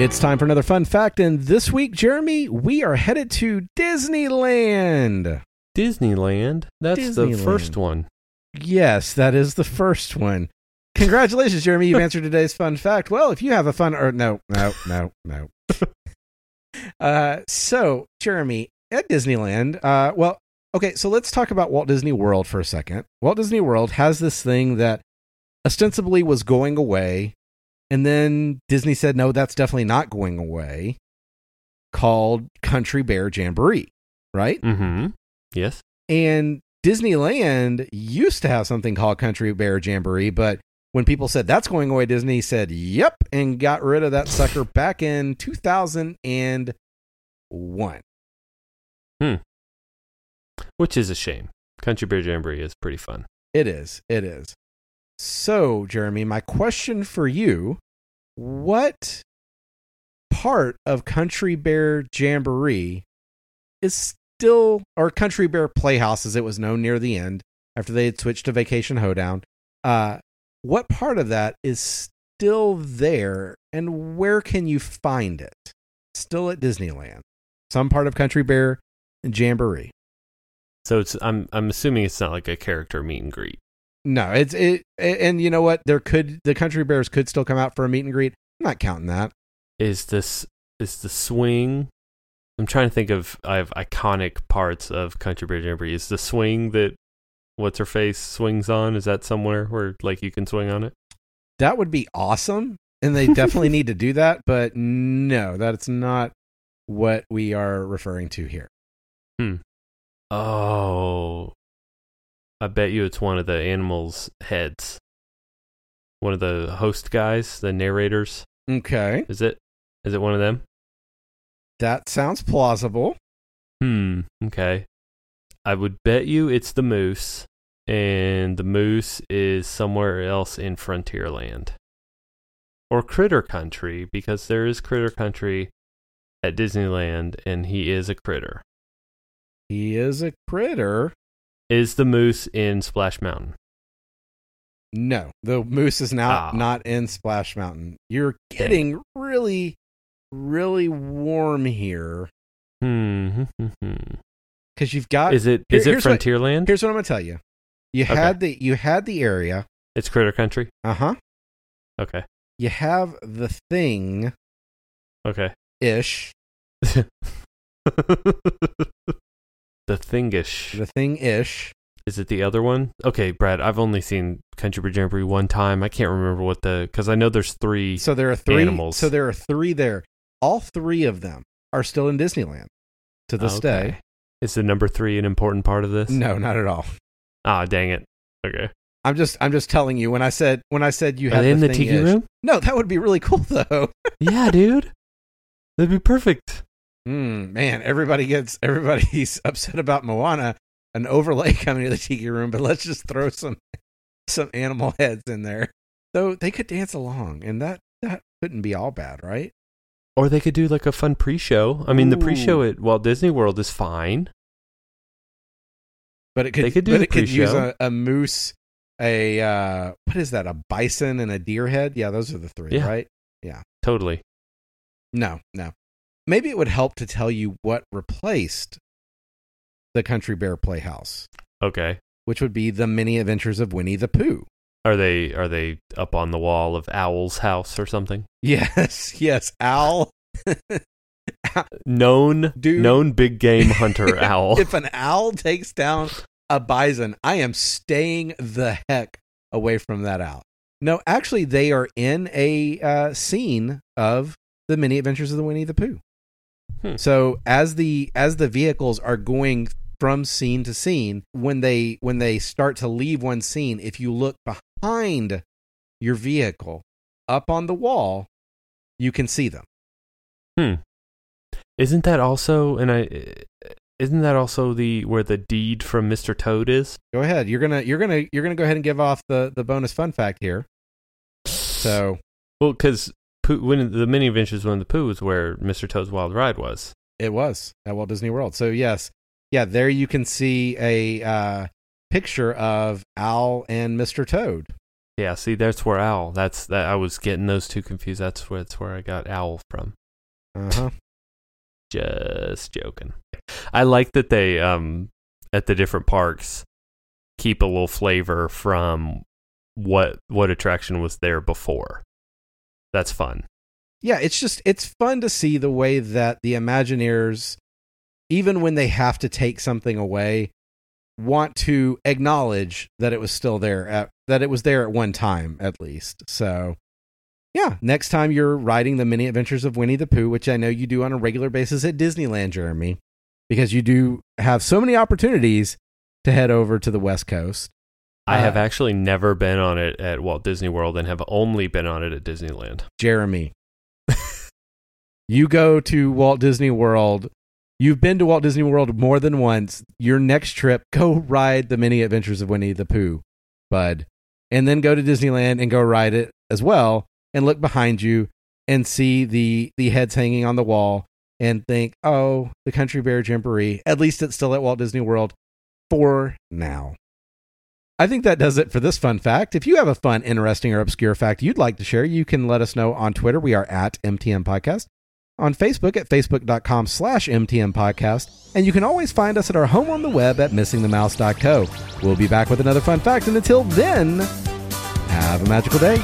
It's time for another fun fact, and this week, Jeremy, we are headed to Disneyland. Disneyland. That's the first one. Yes, that is the first one. Congratulations, Jeremy. You've answered today's fun fact. Well, if you have a fun or no, no, no, no. uh, so, Jeremy, at Disneyland, uh, well, okay, so let's talk about Walt Disney World for a second. Walt Disney World has this thing that ostensibly was going away, and then Disney said, no, that's definitely not going away, called Country Bear Jamboree, right? Mm-hmm. Yes. And Disneyland used to have something called Country Bear Jamboree, but when people said that's going away, Disney said, yep, and got rid of that sucker back in 2001. Hmm. Which is a shame. Country Bear Jamboree is pretty fun. It is. It is. So, Jeremy, my question for you what part of Country Bear Jamboree is still, or Country Bear Playhouse as it was known near the end after they had switched to Vacation Hoedown? Uh, what part of that is still there and where can you find it? Still at Disneyland. Some part of Country Bear Jamboree. So it's I'm I'm assuming it's not like a character meet and greet. No, it's it, and you know what? There could the country bears could still come out for a meet and greet. I'm not counting that. Is this is the swing? I'm trying to think of I have iconic parts of Country Bear Jamboree. Is the swing that what's her face swings on? Is that somewhere where like you can swing on it? That would be awesome, and they definitely need to do that. But no, that's not what we are referring to here. Hmm. Oh, I bet you it's one of the animals' heads. One of the host guys, the narrators. Okay, Is it? Is it one of them? that sounds plausible. Hmm. Okay. I would bet you it's the moose, and the moose is somewhere else in Frontierland or Critter Country because there is Critter Country at Disneyland, and he is a critter. He is a critter. Is the moose in Splash Mountain? No, the moose is not Ah. not in Splash Mountain. You're getting really, really warm here Hmm. because you've got. Is it here- is it what- Frontierland? here's what I'm gonna tell you. You Okay. had the you had the area. It's Critter Country. Uh huh. Okay. You have the thing Okay. ish. the thingish. The thing ish. Is it the other one? Okay, Brad. I've only seen Country Bear Jamboree one time. I can't remember what the because I know there's three. So there are three Animals. So there are three there. All three of them are still in Disneyland to this Okay. day. Is the number three an important part of this? No, not at all. Ah, dang it. Okay. I'm just I'm just telling you when I said when I said you Are had they in the tiki ish- room? No, that would be really cool though. yeah, dude. That'd be perfect. Hmm, man, everybody gets everybody's upset about Moana, an overlay coming to the tiki room, but let's just throw some some animal heads in there. So they could dance along, and that that couldn't be all bad, right? Or they could do like a fun pre-show. I mean, the pre-show at Walt Disney World is fine. But it could, They could do but the it could use pre-show. a, a moose, a uh, what is that? A bison and a deer head. Yeah, those are the three, Yeah. right? Yeah, totally. No, no. Maybe it would help to tell you what replaced the Country Bear Playhouse, Okay. which would be the Many Adventures of Winnie the Pooh. Are they are they up on the wall of Owl's house or something? Yes, yes, Owl. Known Dude. known big game hunter owl. if an owl takes down a bison, I am staying the heck away from that owl. No, actually, they are in a uh, scene of the Many Adventures of the Winnie the Pooh. Hmm. So as the as the vehicles are going from scene to scene, when they when they start to leave one scene, if you look behind your vehicle up on the wall, you can see them. Hmm. Isn't that also and I isn't that also the where the deed from Mr. Toad is? Go ahead. You're gonna you're gonna you're gonna go ahead and give off the the bonus fun fact here. So Well, because when the many adventures when the Pooh is where Mr. Toad's Wild Ride was. it was at Walt Disney World. So yes, yeah, there you can see a uh, picture of Owl and Mr. Toad. Yeah, see, that's where owl. That's that. I was getting those two confused. That's where that's where I got owl from. Uh huh. Just joking. I like that they um at the different parks keep a little flavor from what what attraction was there before. That's fun. Yeah, it's just it's fun to see the way that the Imagineers, even when they have to take something away, want to acknowledge that it was still there at that it was there at one time at least. So yeah, next time you're riding the many adventures of Winnie the Pooh, which I know you do on a regular basis at Disneyland, Jeremy, because you do have so many opportunities to head over to the West Coast. I have Uh, actually never been on it at Walt Disney World and have only been on it at Disneyland. Jeremy, you go to Walt Disney World. You've been to Walt Disney World more than once. Your next trip, go ride the many adventures of Winnie the Pooh, bud. And then go to Disneyland and go ride it as well. And look behind you and see the the heads hanging on the wall and think, oh, the Country Bear Jamboree. At least it's still at Walt Disney World for now. I think that does it for this fun fact. If you have a fun, interesting, or obscure fact you'd like to share, you can let us know on Twitter. We are at MTM Podcast. On Facebook at facebook.com slash MTM Podcast. And you can always find us at our home on the web at missingthemouse.co. We'll be back with another fun fact. And until then, have a magical day.